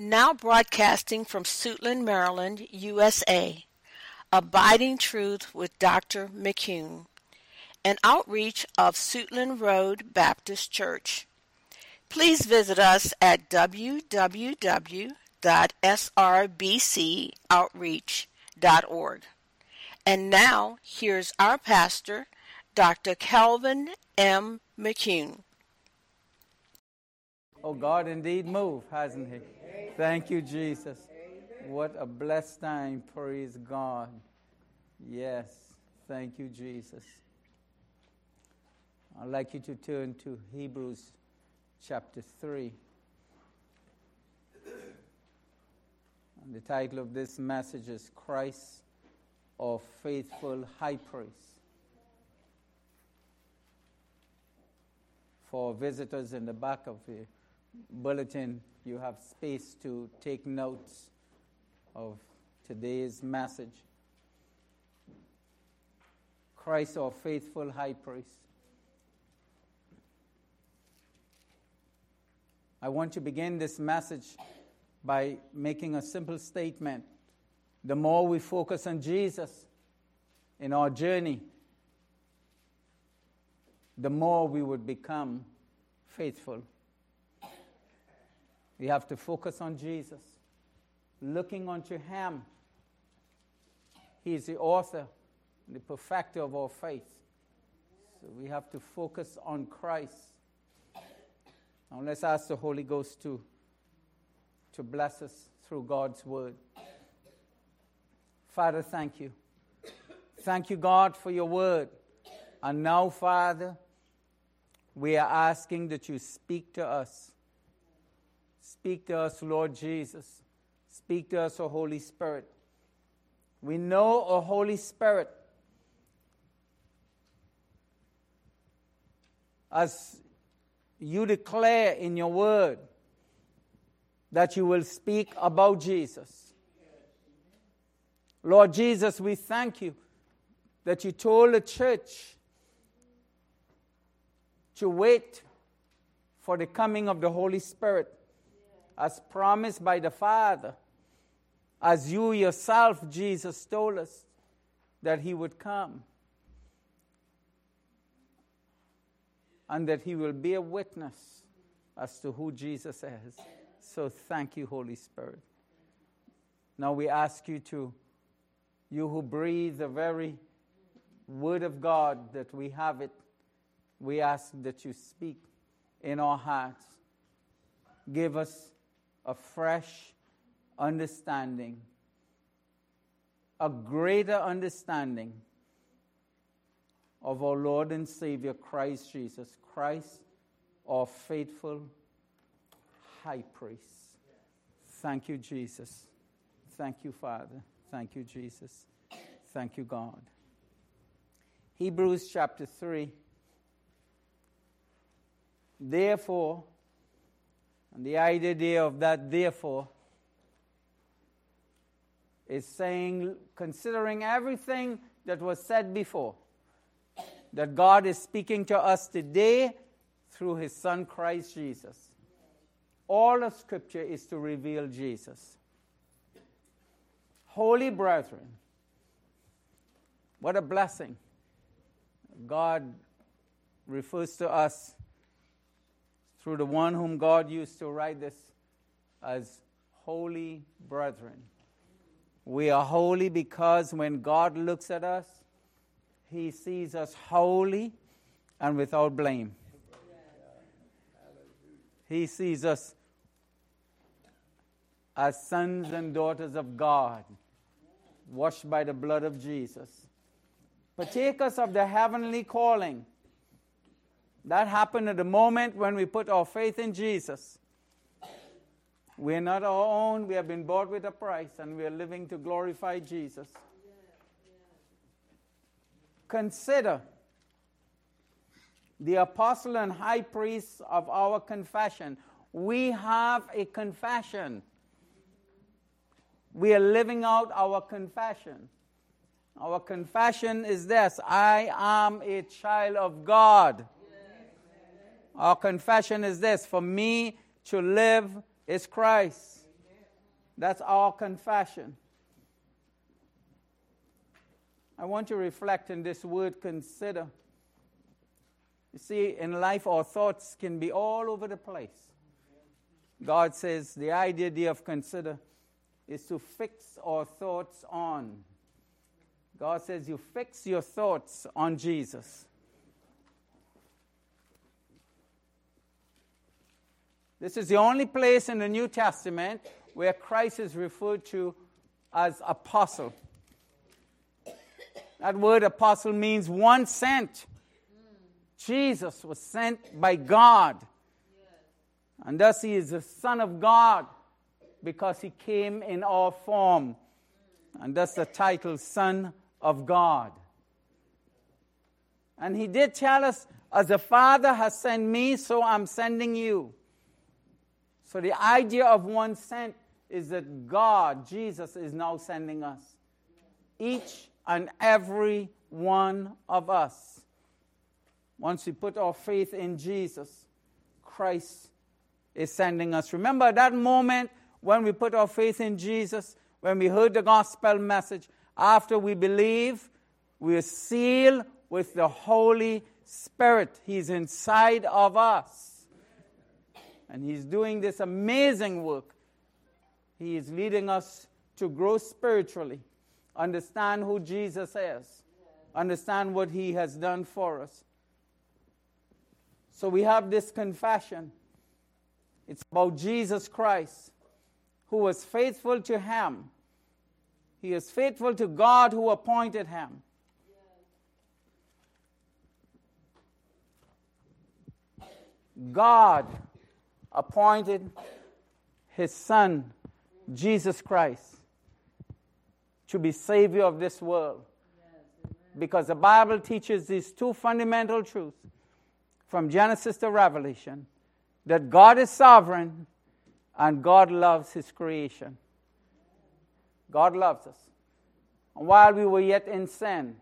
Now broadcasting from Suitland, Maryland, USA. Abiding Truth with Dr. McCune, an outreach of Suitland Road Baptist Church. Please visit us at www.srbcoutreach.org. And now, here's our pastor, Dr. Calvin M. McCune. Oh, God indeed moved, hasn't He? Thank you, Jesus. What a blessed time. Praise God. Yes. Thank you, Jesus. I'd like you to turn to Hebrews chapter 3. And the title of this message is Christ, our faithful high priest. For visitors in the back of the bulletin, you have space to take notes of today's message. Christ, our faithful high priest. I want to begin this message by making a simple statement. The more we focus on Jesus in our journey, the more we would become faithful. We have to focus on Jesus, looking unto Him. He is the author, the perfecter of our faith. So we have to focus on Christ. Now let's ask the Holy Ghost to, to bless us through God's word. Father, thank you. Thank you, God, for your word. And now, Father, we are asking that you speak to us. Speak to us, Lord Jesus. Speak to us, O Holy Spirit. We know, O Holy Spirit, as you declare in your word that you will speak about Jesus. Lord Jesus, we thank you that you told the church to wait for the coming of the Holy Spirit as promised by the Father, as you yourself, Jesus, told us that He would come and that He will be a witness as to who Jesus is. So thank you, Holy Spirit. Now we ask you to, you who breathe the very Word of God, that we have it, we ask that you speak in our hearts. Give us a fresh understanding, a greater understanding of our Lord and Savior Christ Jesus. Christ, our faithful high priest. Thank you, Jesus. Thank you, Father. Thank you, Jesus. Thank you, God. Hebrews chapter 3. Therefore, and the idea of that therefore is saying, considering everything that was said before, that God is speaking to us today through his Son Christ Jesus. All of Scripture is to reveal Jesus. Holy brethren, what a blessing. God refers to us through the one whom God used to write this as holy brethren. We are holy because when God looks at us, he sees us holy and without blame. He sees us as sons and daughters of God, washed by the blood of Jesus. Partakers of the heavenly calling that happened at the moment when we put our faith in Jesus. We're not our own. We have been bought with a price, and we are living to glorify Jesus. Consider the apostle and high priest of our confession. We have a confession. We are living out our confession. Our confession is this I am a child of God. Our confession is this for me to live is Christ. That's our confession. I want you to reflect in this word consider. You see, in life, our thoughts can be all over the place. God says the idea of consider is to fix our thoughts on. God says you fix your thoughts on Jesus. This is the only place in the New Testament where Christ is referred to as apostle. That word apostle means one sent. Jesus was sent by God. And thus he is the Son of God because he came in our form. And thus the title Son of God. And he did tell us, as the Father has sent me, so I'm sending you. So the idea of one sent is that God, Jesus, is now sending us. Each and every one of us. Once we put our faith in Jesus, Christ is sending us. Remember that moment when we put our faith in Jesus, when we heard the gospel message, after we believe, we are sealed with the Holy Spirit. He's inside of us. And He's doing this amazing work. He is leading us to grow spiritually, understand who Jesus is, understand what He has done for us. So we have this confession. It's about Jesus Christ, who was faithful to Him. He is faithful to God who appointed Him. God appointed His Son, Jesus Christ, to be Savior of this world. Because the Bible teaches these two fundamental truths from Genesis to Revelation that God is sovereign and God loves his creation. God loves us. And while we were yet in sin,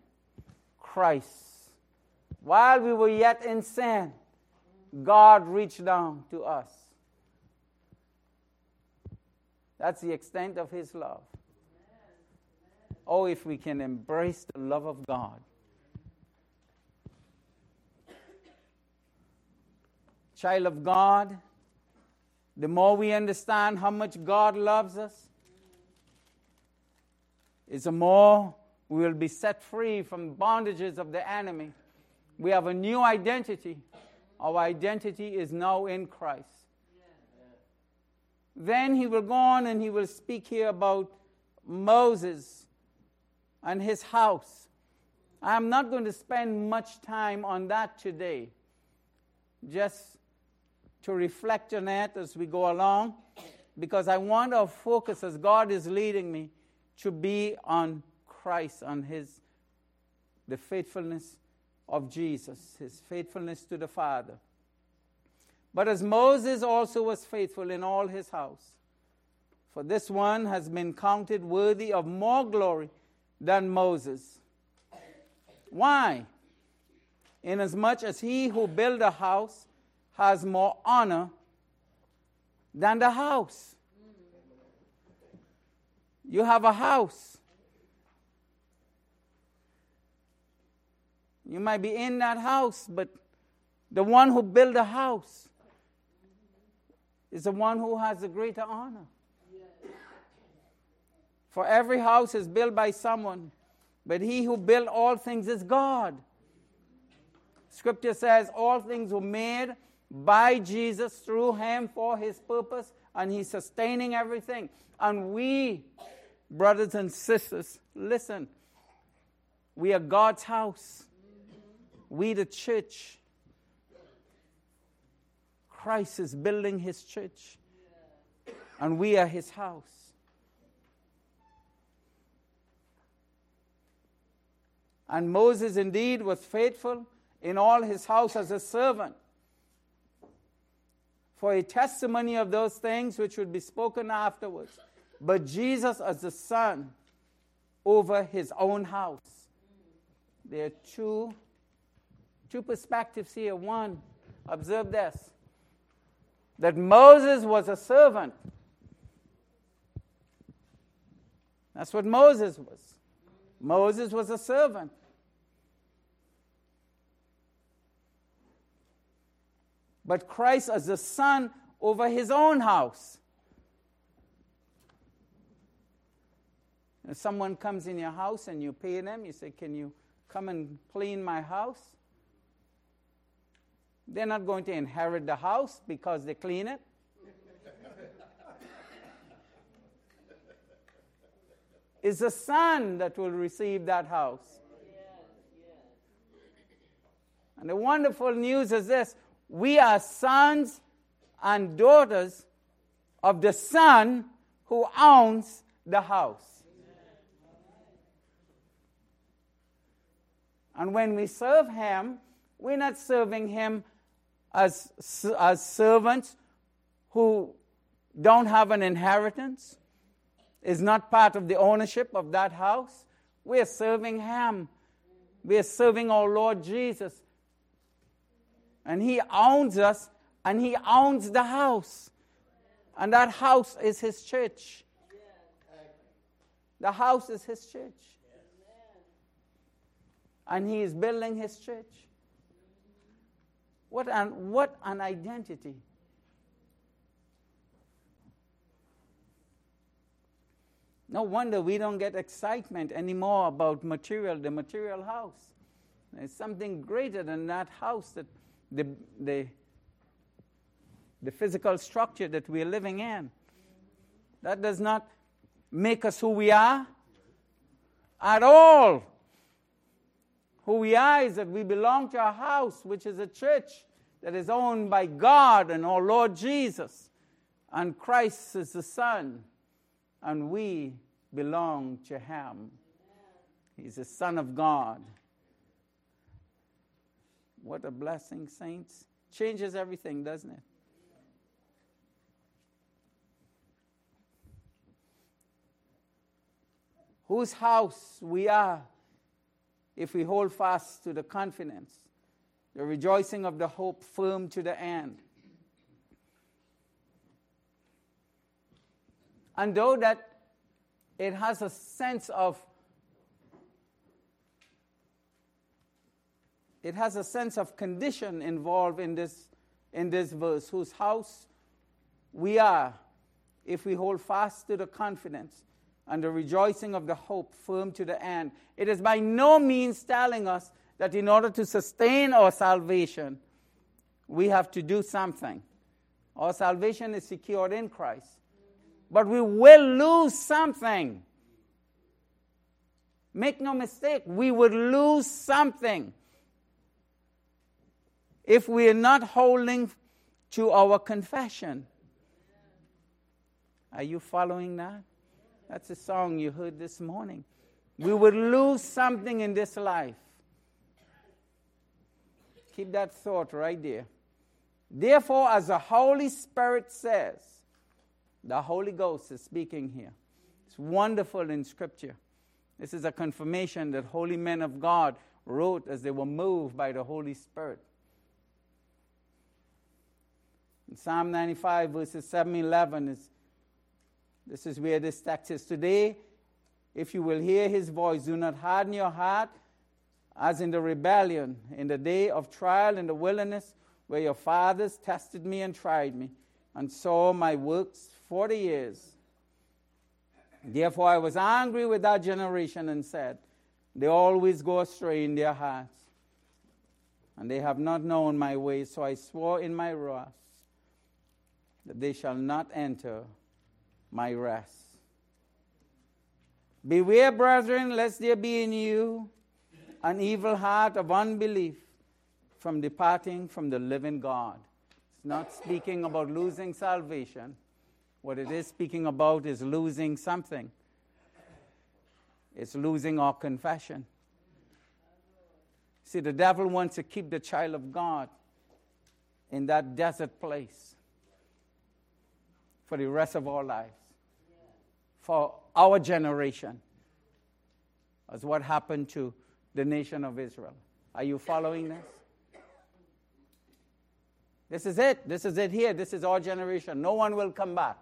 Christ, while we were yet in sin, God reached down to us. That's the extent of his love. Oh, if we can embrace the love of God. child of God, the more we understand how much God loves us, is the more we will be set free from bondages of the enemy. We have a new identity. Our identity is now in Christ. Then he will go on and he will speak here about Moses and his house. I'm not going to spend much time on that today. Just to reflect on that as we go along because I want our focus as God is leading me to be on Christ, on His the faithfulness of Jesus, His faithfulness to the Father. But as Moses also was faithful in all his house, for this one has been counted worthy of more glory than Moses. Why? Inasmuch as he who built a house has more honor than the house. You have a house. You might be in that house, but the one who built the house is the one who has the greater honor. For every house is built by someone, but he who built all things is God. Scripture says all things were made by Jesus through him for his purpose, and he's sustaining everything. And we, brothers and sisters, listen, we are God's house. We, the church. Christ is building his church, and we are his house. And Moses indeed was faithful in all his house as a servant for a testimony of those things which would be spoken afterwards, but Jesus as the Son over his own house. There are two, two perspectives here. One, observe this that Moses was a servant, That's what Moses was. Moses was a servant. But Christ as the son over his own house. If someone comes in your house and you pay them, you say, Can you come and clean my house? They're not going to inherit the house because they clean it. it's the son that will receive that house. And the wonderful news is this we are sons and daughters of the son who owns the house. And when we serve him, we're not serving him as, as servants who don't have an inheritance, is not part of the ownership of that house. We're serving him. We're serving our Lord Jesus. And he owns us and he owns the house. And that house is his church. The house is his church. And he is building his church. What an, what an identity. No wonder we don't get excitement anymore about material, the material house. There's something greater than that house that the, the, the physical structure that we're living in. That does not make us who we are at all. Who we are is that we belong to a house, which is a church that is owned by God and our Lord Jesus. And Christ is the Son, and we belong to Him. He's the Son of God. What a blessing, saints. Changes everything, doesn't it? Whose house we are if we hold fast to the confidence, the rejoicing of the hope firm to the end. And though that it has a sense of it has a sense of condition involved in this in this verse whose house we are if we hold fast to the confidence and the rejoicing of the hope firm to the end. It is by no means telling us that in order to sustain our salvation, we have to do something. Our salvation is secured in Christ. But we will lose something. Make no mistake, we would lose something if we are not holding to our confession. Are you following that? That's a song you heard this morning. We would lose something in this life. Keep that thought right there. Therefore, as the Holy Spirit says, the Holy Ghost is speaking here. It's wonderful in Scripture. This is a confirmation that holy men of God wrote as they were moved by the Holy Spirit. In Psalm 95, verses 7 11, is this is where this text is today. If you will hear his voice, do not harden your heart as in the rebellion, in the day of trial in the wilderness, where your fathers tested me and tried me, and saw my works forty years. Therefore I was angry with that generation and said, They always go astray in their hearts, and they have not known my ways. So I swore in my wrath that they shall not enter my rest. Beware, brethren, lest there be in you an evil heart of unbelief from departing from the living God. It's not speaking about losing salvation. What it is speaking about is losing something. It's losing our confession. See, the devil wants to keep the child of God in that desert place for the rest of our lives, for our generation, as what happened to the nation of Israel. Are you following this? This is it. This is it here. This is our generation. No one will come back.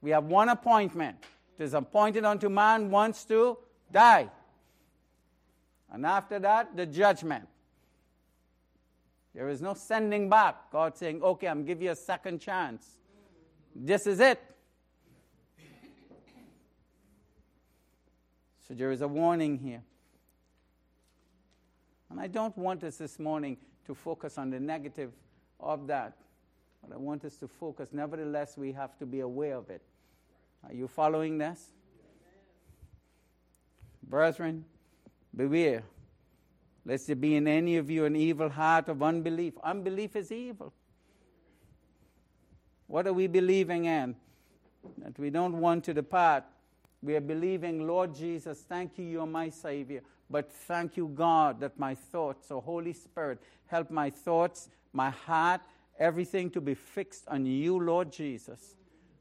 We have one appointment It is appointed unto man once to die. And after that, the judgment. There is no sending back. God saying, okay, I'm giving you a second chance. This is it. So there is a warning here. And I don't want us this morning to focus on the negative of that, but I want us to focus. Nevertheless, we have to be aware of it. Are you following this? Brethren, beware lest there be in any of you an evil heart of unbelief. Unbelief is evil. What are we believing in? That we don't want to depart. We are believing, Lord Jesus, thank you, you're my Savior. But thank you, God, that my thoughts, so Holy Spirit, help my thoughts, my heart, everything to be fixed on you, Lord Jesus.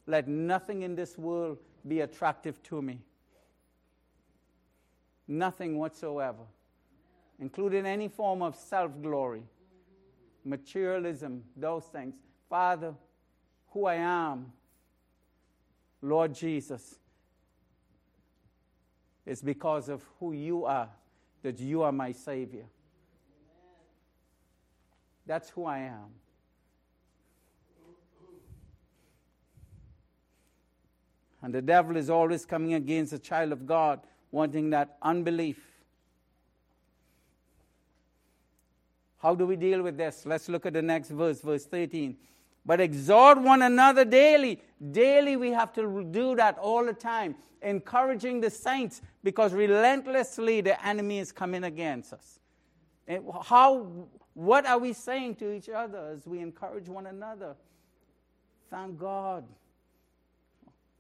Let nothing in this world be attractive to me. Nothing whatsoever including any form of self glory, materialism, those things. Father, who I am, Lord Jesus, it's because of who you are, that you are my Savior. That's who I am. And the devil is always coming against a child of God, wanting that unbelief How do we deal with this? Let's look at the next verse, verse 13. But exhort one another daily. Daily, we have to do that all the time, encouraging the saints because relentlessly the enemy is coming against us. Eh, and how, what are we saying to each other as we encourage one another? Thank God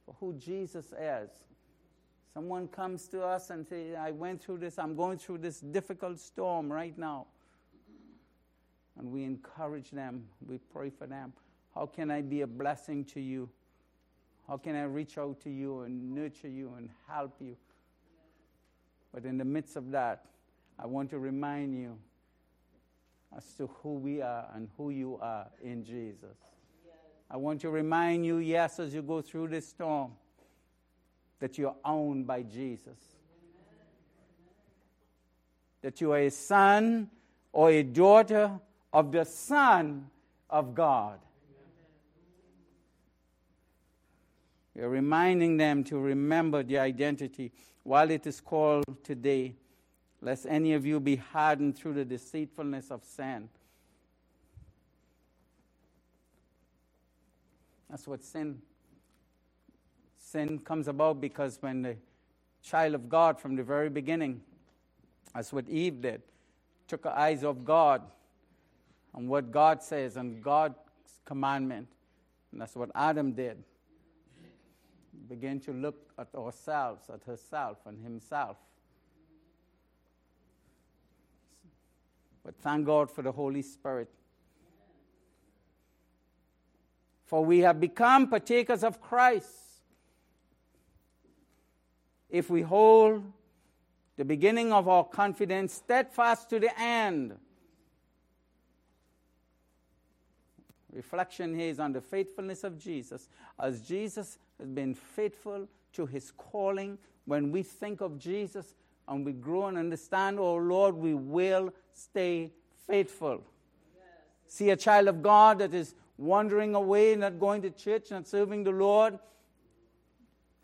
for who Jesus is. Someone comes to us and says, I went through this, I'm going through this difficult storm right now and we encourage them, we pray for them. How can I be a blessing to you? How can I reach out to you and nurture you and help you? But in the midst of that, I want to remind you as to who we are and who you are in Jesus. I want to remind you, yes, as you go through this storm, that you're owned by Jesus. That you are a son or a daughter of the Son of God. Are reminding them to remember their identity while it is called today, lest any of you be hardened through the deceitfulness of sin. That's what sin sin comes about because when the child of God from the very beginning, that's what Eve did, took her eyes off God on what God says and God's commandment. And that's what Adam did. Begin to look at ourselves, at herself and himself. But thank God for the Holy Spirit. For we have become partakers of Christ if we hold the beginning of our confidence steadfast to the end. Reflection here is on the faithfulness of Jesus. As Jesus has been faithful to his calling, when we think of Jesus and we grow and understand, oh Lord, we will stay faithful. Yes. See a child of God that is wandering away, not going to church, not serving the Lord.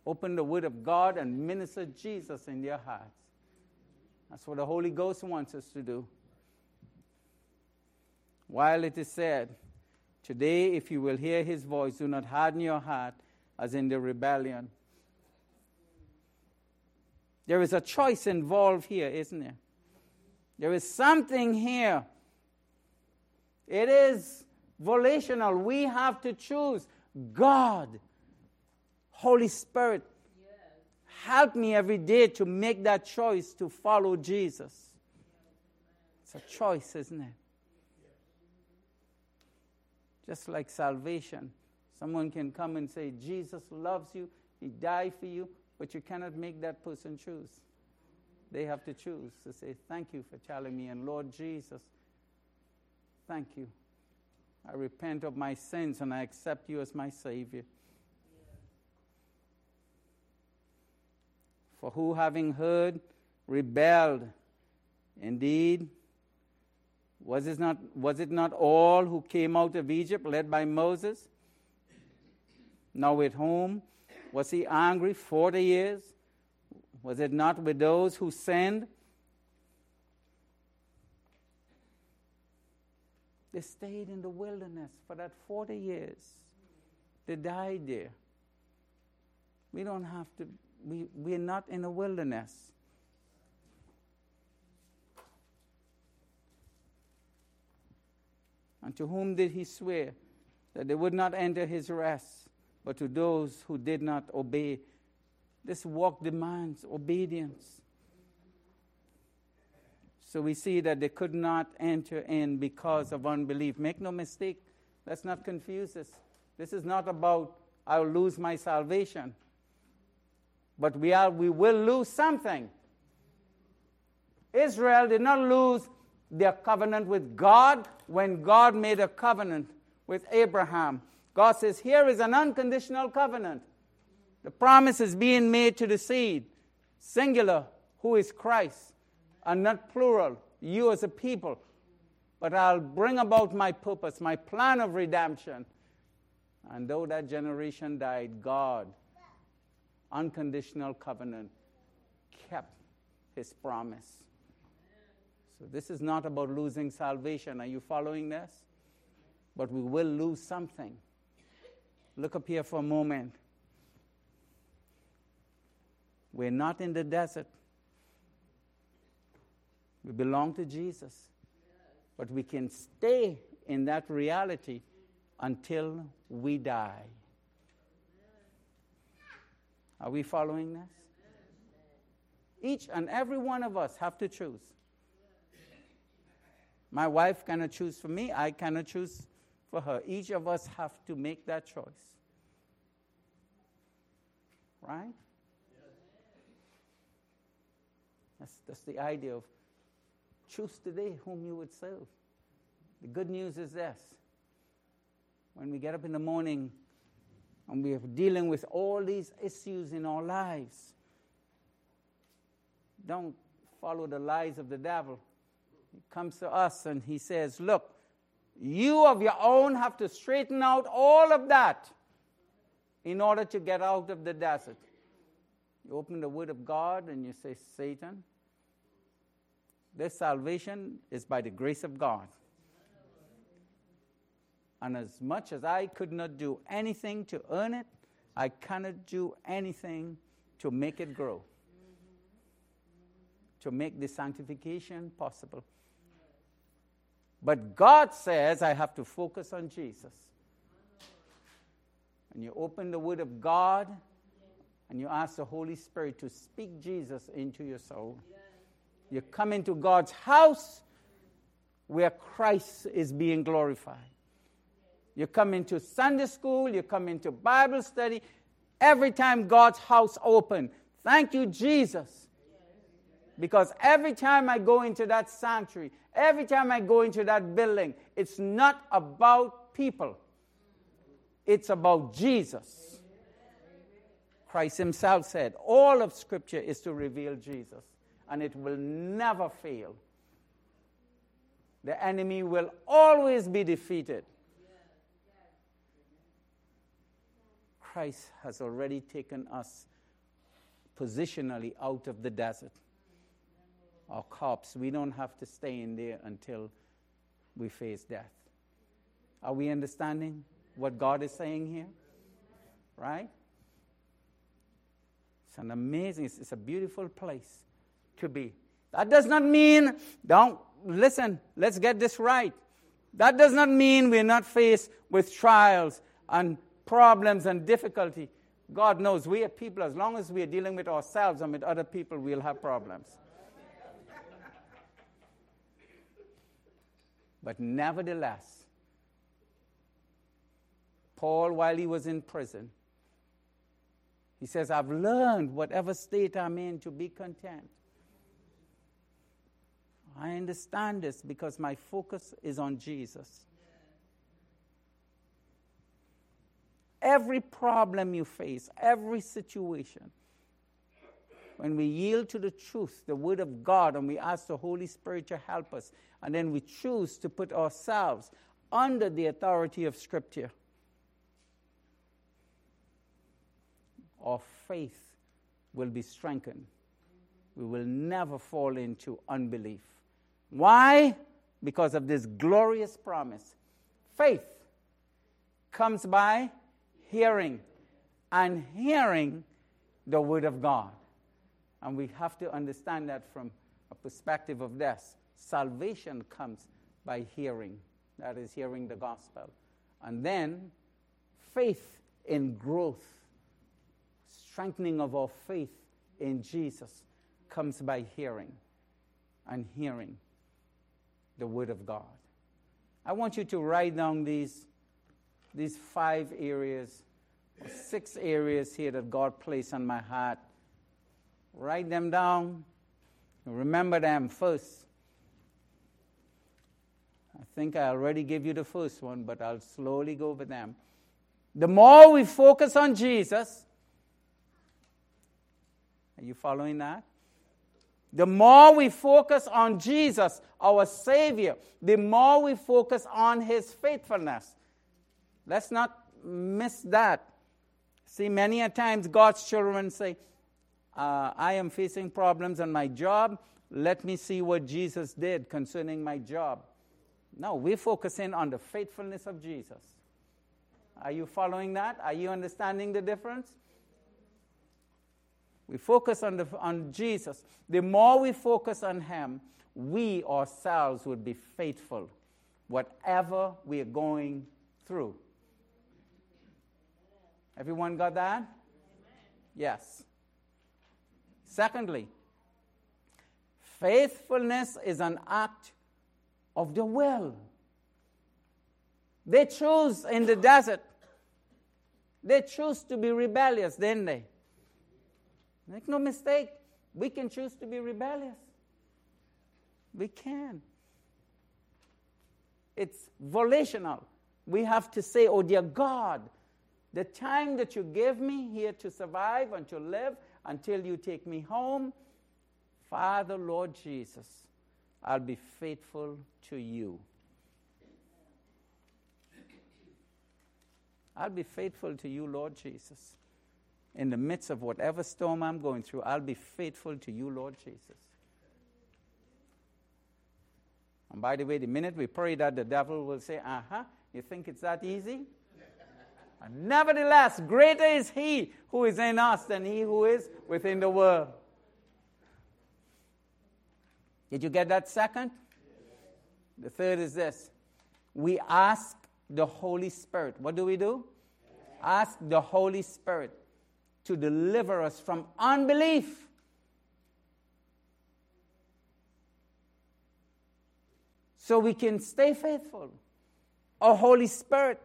Open the Word of God and minister Jesus in their hearts. That's what the Holy Ghost wants us to do. While it is said, Today, if you will hear his voice, do not harden your heart as in the rebellion. There is a choice involved here, isn't there? There is something here. It is volitional. We have to choose. God, Holy Spirit, help me every day to make that choice to follow Jesus. It's a choice, isn't it? Just like salvation. Someone can come and say, Jesus loves you, He died for you, but you cannot make that person choose. They have to choose to say, Thank you for telling me, and Lord Jesus, thank you. I repent of my sins and I accept you as my Savior. For who, having heard, rebelled? Indeed, was it, not, was it not all who came out of Egypt led by Moses? Now, with whom was he angry 40 years? Was it not with those who sinned? They stayed in the wilderness for that 40 years. They died there. We don't have to, we, we're not in a wilderness. And to whom did he swear that they would not enter his rest, but to those who did not obey? This walk demands obedience. So we see that they could not enter in because of unbelief. Make no mistake, let's not confuse this. This is not about I'll lose my salvation. But we, are, we will lose something. Israel did not lose their covenant with God when God made a covenant with Abraham. God says, Here is an unconditional covenant. The promise is being made to the seed, singular, who is Christ and not plural, you as a people. But I'll bring about my purpose, my plan of redemption. And though that generation died, God, unconditional covenant, kept his promise. So this is not about losing salvation. Are you following this? But we will lose something. Look up here for a moment. We're not in the desert. We belong to Jesus. But we can stay in that reality until we die. Are we following this? Each and every one of us have to choose. My wife cannot choose for me, I cannot choose for her. Each of us have to make that choice. Right? That's, that's the idea of Choose today whom you would serve. The good news is this when we get up in the morning and we are dealing with all these issues in our lives, don't follow the lies of the devil. He comes to us and he says, Look, you of your own have to straighten out all of that in order to get out of the desert. You open the Word of God and you say, Satan, this salvation is by the grace of God. And as much as I could not do anything to earn it, I cannot do anything to make it grow, to make the sanctification possible. But God says I have to focus on Jesus. And you open the Word of God and you ask the Holy Spirit to speak Jesus into your soul. You come into God's house where Christ is being glorified. You come into Sunday school, you come into Bible study. Every time God's house open, thank you, Jesus. Because every time I go into that sanctuary, every time I go into that building, it's not about people, it's about Jesus. Christ Himself said, All of Scripture is to reveal Jesus and it will never fail. The enemy will always be defeated. Christ has already taken us positionally out of the desert. Our cops. we don't have to stay in there until we face death. Are we understanding what God is saying here? Right? It's an amazing, it's, it's a beautiful place to be. That does not mean, don't, listen, let's get this right. That does not mean we're not faced with trials and problems and difficulty. God knows we are people, as long as we are dealing with ourselves and with other people, we'll have problems. But nevertheless, Paul, while he was in prison, he says, I've learned, whatever state I'm in, to be content. I understand this because my focus is on Jesus. Every problem you face, every situation, when we yield to the truth, the Word of God, and we ask the Holy Spirit to help us, and then we choose to put ourselves under the authority of Scripture, our faith will be strengthened. We will never fall into unbelief. Why? Because of this glorious promise. Faith comes by hearing, and hearing the Word of God. And we have to understand that from a perspective of this. Salvation comes by hearing, that is, hearing the gospel. And then faith in growth, strengthening of our faith in Jesus comes by hearing and hearing the Word of God. I want you to write down these, these five areas, six areas here that God placed on my heart Write them down. Remember them first. I think I already gave you the first one, but I'll slowly go over them. The more we focus on Jesus, are you following that? The more we focus on Jesus, our Savior, the more we focus on His faithfulness. Let's not miss that. See, many a times God's children say, uh, I am facing problems on my job. Let me see what Jesus did concerning my job. No, we're focusing on the faithfulness of Jesus. Are you following that? Are you understanding the difference? We focus on, the, on Jesus. The more we focus on Him, we ourselves would be faithful, whatever we are going through. Everyone got that? Yes. Secondly, faithfulness is an act of the will. They chose in the desert. They chose to be rebellious, didn't they? Make no mistake, we can choose to be rebellious. We can. It's volitional. We have to say, Oh, dear God, the time that you gave me here to survive and to live, until you take me home. Father, Lord Jesus, I'll be faithful to you. I'll be faithful to you, Lord Jesus. In the midst of whatever storm I'm going through, I'll be faithful to you, Lord Jesus. And by the way, the minute we pray that, the devil will say, Uh huh, you think it's that easy? And nevertheless, greater is he who is in us than he who is within the world. Did you get that second? The third is this we ask the Holy Spirit. What do we do? Ask the Holy Spirit to deliver us from unbelief. So we can stay faithful. Our Holy Spirit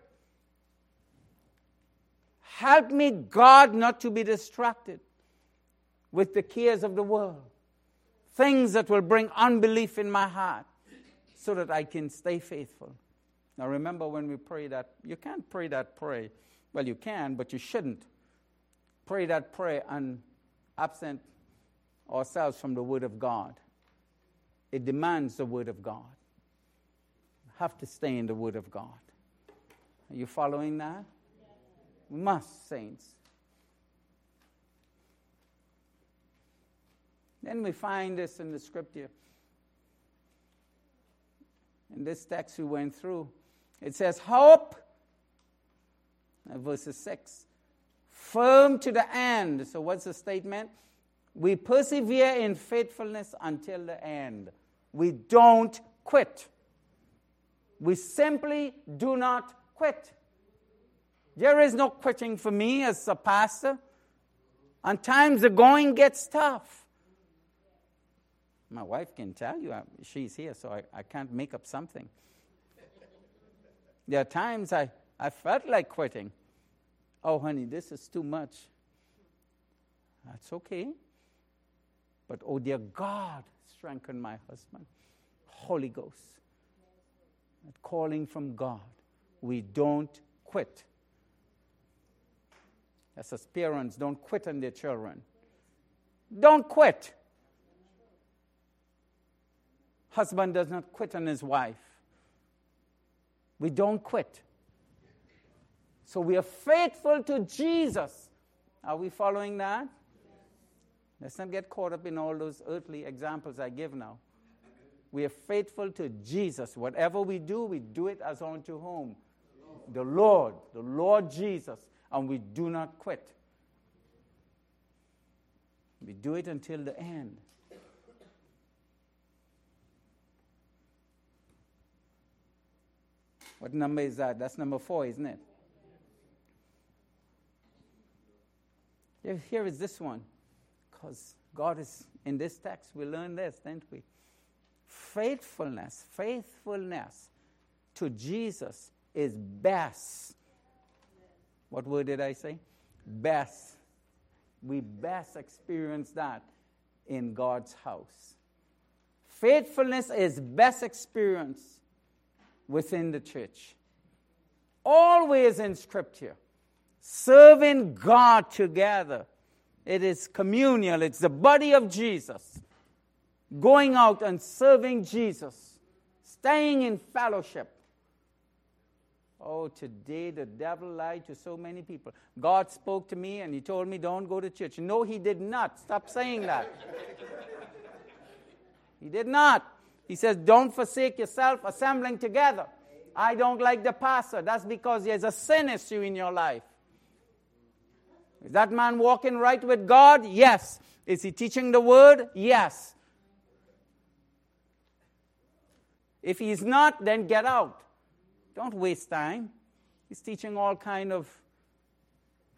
Help me, God, not to be distracted with the cares of the world, things that will bring unbelief in my heart, so that I can stay faithful. Now, remember when we pray that, you can't pray that prayer. Well, you can, but you shouldn't. Pray that prayer and absent ourselves from the Word of God. It demands the Word of God. have to stay in the Word of God. Are you following that? Must, saints. Then we find this in the scripture. In this text we went through, it says, Hope, uh, verses 6, firm to the end. So, what's the statement? We persevere in faithfulness until the end. We don't quit. We simply do not quit. There is no quitting for me as a pastor. And times the going gets tough. My wife can tell you, she's here, so I, I can't make up something. There are times I, I felt like quitting. Oh, honey, this is too much. That's okay. But oh, dear God, strengthen my husband. Holy Ghost. That calling from God. We don't quit. As parents, don't quit on their children. Don't quit. Husband does not quit on his wife. We don't quit. So we are faithful to Jesus. Are we following that? Let's not get caught up in all those earthly examples I give now. We are faithful to Jesus. Whatever we do, we do it as unto whom? The Lord, the Lord Jesus. And we do not quit. We do it until the end. What number is that? That's number four, isn't it? Here is this one. Because God is in this text, we learn this, didn't we? Faithfulness, faithfulness to Jesus is best. What word did I say? Best. We best experience that in God's house. Faithfulness is best experienced within the church. Always in Scripture. Serving God together. It is communal, it's the body of Jesus. Going out and serving Jesus. Staying in fellowship. Oh, today the devil lied to so many people. God spoke to me and he told me, don't go to church. No, he did not. Stop saying that. he did not. He says, don't forsake yourself assembling together. I don't like the pastor. That's because there's a sin issue in your life. Is that man walking right with God? Yes. Is he teaching the word? Yes. If he's not, then get out. Don't waste time. He's teaching all kind of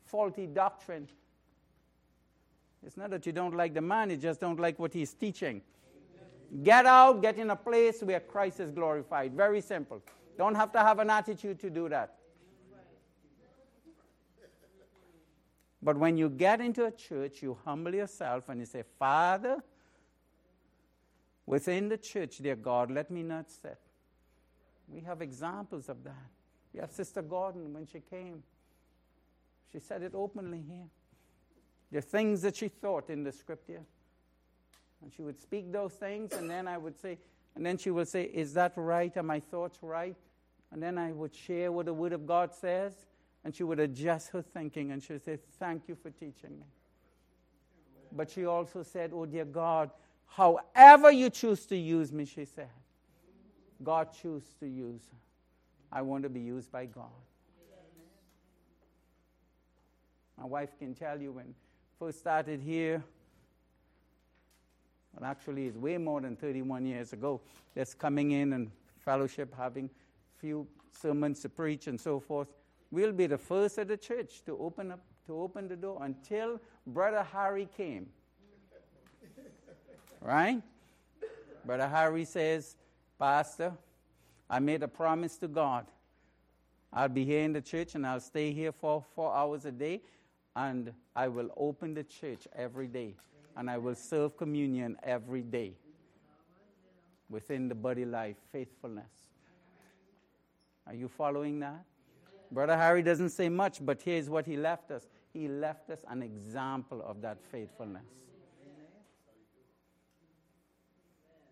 faulty doctrine. It's not that you don't like the man, you just don't like what he's teaching. Get out, get in a place where Christ is glorified. Very simple. Don't have to have an attitude to do that. But when you get into a church, you humble yourself and you say, Father, within the church, dear God, let me not sit. We have examples of that. We have Sister Gordon when she came. She said it openly here. The things that she thought in the scripture. And she would speak those things, and then I would say, and then she would say, Is that right? Are my thoughts right? And then I would share what the Word of God says, and she would adjust her thinking, and she would say, Thank you for teaching me. But she also said, Oh, dear God, however you choose to use me, she said, God choose to use. I want to be used by God. My wife can tell you when first started here, well, actually, it's way more than 31 years ago. Just coming in and fellowship, having few sermons to preach and so forth. We'll be the first at the church to open up to open the door until Brother Harry came. right? Brother Harry says, Pastor, I made a promise to God. I'll be here in the church and I'll stay here for four hours a day and I will open the church every day and I will serve communion every day within the body life, faithfulness. Are you following that? Brother Harry doesn't say much, but here's what he left us. He left us an example of that faithfulness.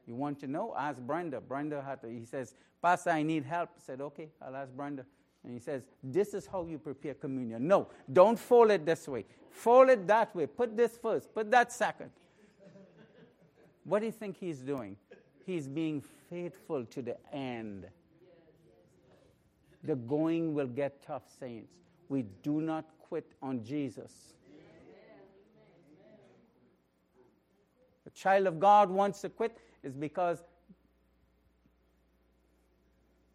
You want to know? Ask Brenda. Brenda had to, he says, Pastor, I need help. I said, okay, I'll ask Brenda. And he says, This is how you prepare communion. No, don't fold it this way. Fold it that way. Put this first, put that second. what do you think he's doing? He's being faithful to the end. The going will get tough, saints. We do not quit on Jesus. A child of God wants to quit is because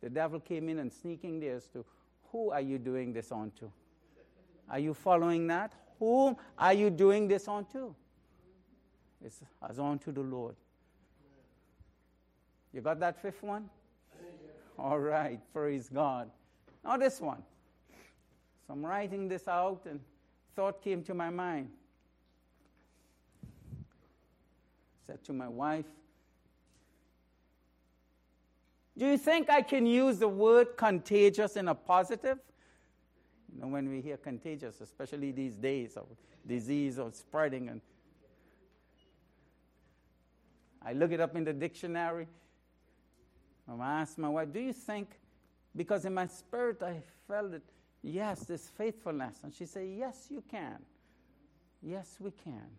the devil came in and sneaking there as to who are you doing this on to? Are you following that? Whom are you doing this on to? It's as on to the Lord. You got that fifth one? All right, praise God. Now, this one. So I'm writing this out, and thought came to my mind. said to my wife, Do you think I can use the word contagious in a positive? You know, when we hear contagious, especially these days of disease or spreading, and I look it up in the dictionary. I asked my wife, Do you think? Because in my spirit I felt it, yes, this faithfulness. And she said, Yes, you can. Yes, we can.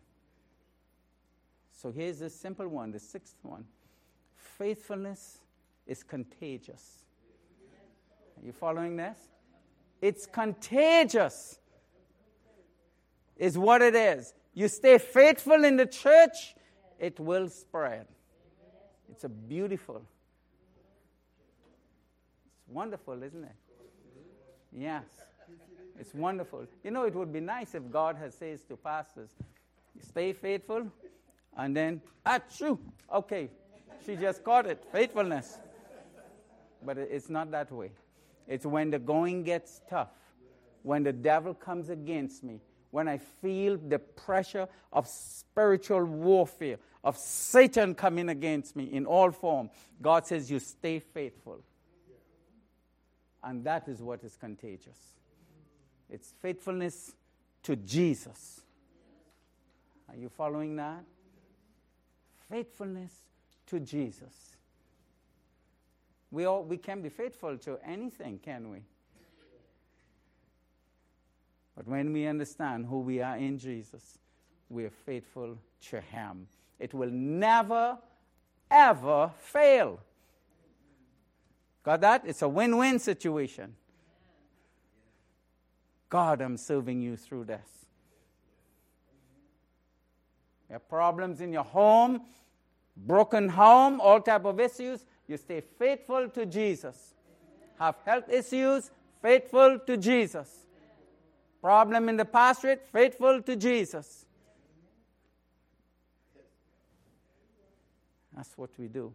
So here's the simple one, the sixth one. Faithfulness is contagious. Are you following this? It's contagious, is what it is. You stay faithful in the church, it will spread. It's a beautiful, it's wonderful, isn't it? Yes. It's wonderful. You know, it would be nice if God had says to pastors, stay faithful, and then, achoo, okay, she just caught it, faithfulness. But it's not that way. It's when the going gets tough, when the devil comes against me, when I feel the pressure of spiritual warfare, of Satan coming against me in all form, God says, You stay faithful. And that is what is contagious. It's faithfulness to Jesus. Are you following that? Faithfulness to Jesus. We, all, we can be faithful to anything, can we? But when we understand who we are in Jesus, we are faithful to Him. It will never, ever fail. Got that? It's a win win situation. God, I'm serving you through this. You have problems in your home, broken home, all type of issues. You stay faithful to Jesus. Have health issues, faithful to Jesus. Problem in the pastorate, faithful to Jesus. That's what we do.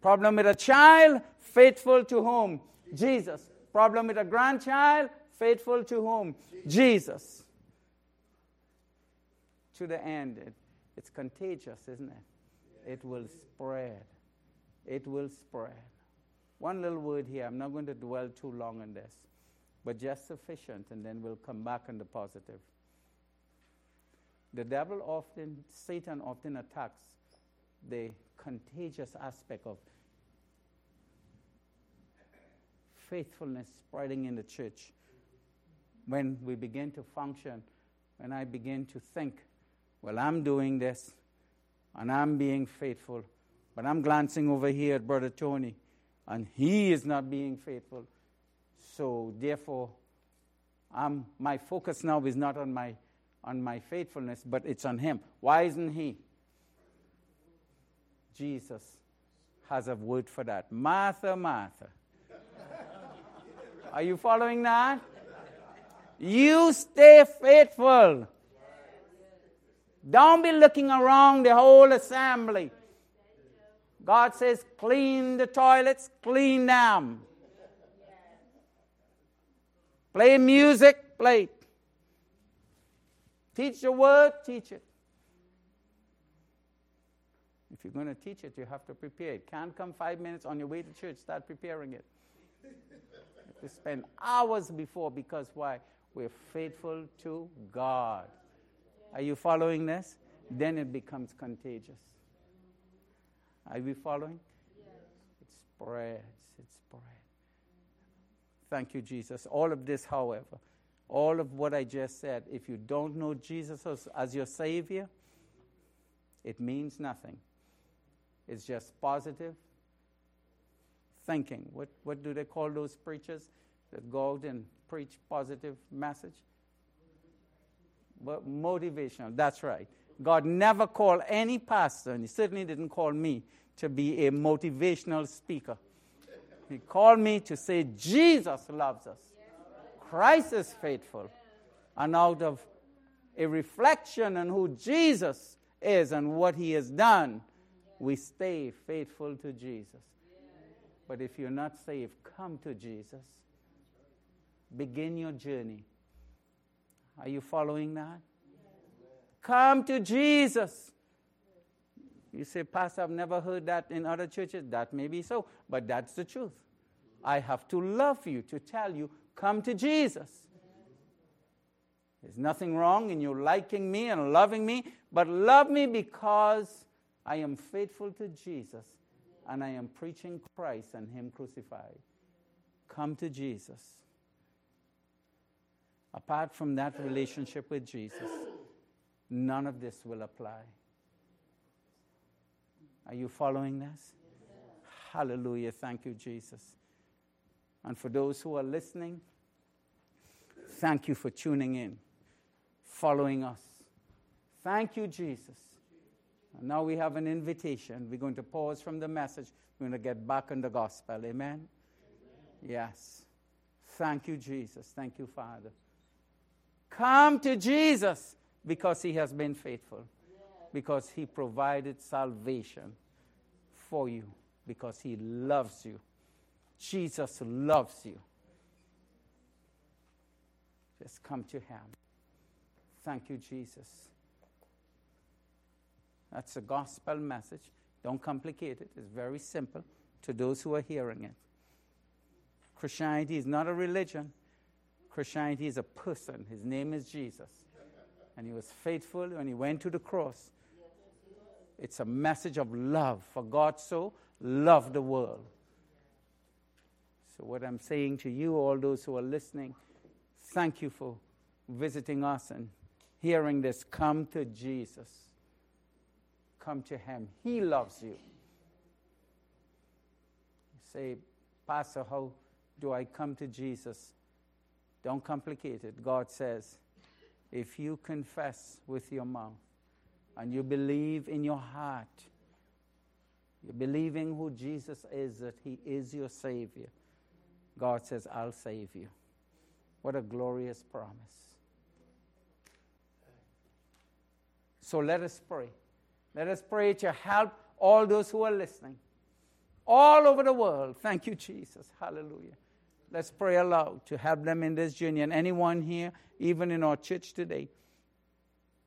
Problem with a child, faithful to whom? Jesus. Problem with a grandchild, faithful to whom? Jesus. To the end. It, it's contagious, isn't it? It will spread. It will spread. One little word here. I'm not going to dwell too long on this, but just sufficient, and then we'll come back on the positive. The devil often, Satan often attacks the contagious aspect of faithfulness spreading in the church when we begin to function, when I begin to think, well, I'm doing this and I'm being faithful, but I'm glancing over here at Brother Tony and he is not being faithful. So, therefore, I'm, my focus now is not on my, on my faithfulness, but it's on him. Why isn't he? Jesus has a word for that. Martha, Martha. Are you following that? You stay faithful. Don't be looking around the whole assembly. God says, clean the toilets, clean them. Play music, play. Teach the word, teach it. If you're going to teach it, you have to prepare it. Can't come five minutes on your way to church, start preparing it. You spend hours before because why? We're faithful to God. Are you following this? Then it becomes contagious. Are you following? Yes. It spreads. It spreads. Thank you, Jesus. All of this, however, all of what I just said, if you don't know Jesus as, as your Savior, it means nothing. It's just positive thinking. What, what do they call those preachers that go out and preach positive message? But motivational, that's right. God never called any pastor, and He certainly didn't call me to be a motivational speaker. He called me to say, Jesus loves us, Christ is faithful. And out of a reflection on who Jesus is and what He has done, we stay faithful to Jesus. But if you're not saved, come to Jesus. Begin your journey. Are you following that? Come to Jesus. You say, Pastor, I've never heard that in other churches. That may be so, but that's the truth. I have to love you to tell you, come to Jesus. There's nothing wrong in you liking me and loving me, but love me because I am faithful to Jesus and I am preaching Christ and Him crucified. Come to Jesus. Apart from that relationship with Jesus, none of this will apply. Are you following this? Hallelujah. Thank you, Jesus. And for those who are listening, thank you for tuning in, following us. Thank you, Jesus. And now we have an invitation. We're going to pause from the message. We're going to get back on the gospel. Amen? Amen. Yes. Thank you, Jesus. Thank you, Father. Come to Jesus because he has been faithful, because he provided salvation for you, because he loves you. Jesus loves you. Just come to him. Thank you, Jesus. That's a gospel message. Don't complicate it. It's very simple to those who are hearing it. Christianity is not a religion. Christianity is a person. His name is Jesus. And he was faithful when he went to the cross. It's a message of love. For God so loved the world. So, what I'm saying to you, all those who are listening, thank you for visiting us and hearing this. Come to Jesus. Come to him. He loves you. You say, Pastor, how do I come to Jesus? Don't complicate it. God says, if you confess with your mouth and you believe in your heart, you're believing who Jesus is, that He is your Savior, God says, I'll save you. What a glorious promise. So let us pray. Let us pray to help all those who are listening all over the world. Thank you, Jesus. Hallelujah. Let's pray aloud to help them in this journey. And anyone here, even in our church today,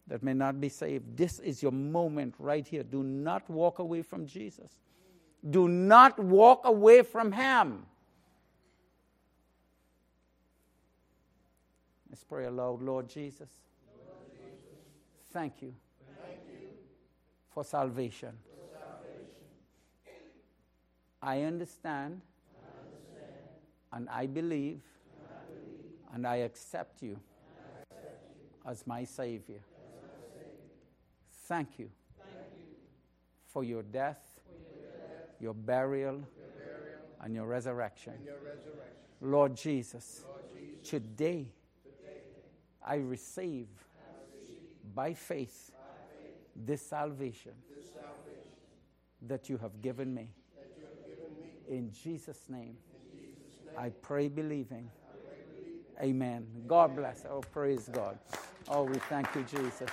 that may not be saved, this is your moment right here. Do not walk away from Jesus. Do not walk away from Him. Let's pray aloud, Lord Jesus. Thank you for salvation. For salvation. I understand and I believe, and I, accept you, as, my Savior. Thank you, for, your death, your, burial, and your resurrection. Lord, Jesus, today, I, receive, by faith, this, salvation that you. Have given me. In Jesus' name. I pray believing. Amen. God bless. Oh, praise God. Oh, we thank you, Jesus.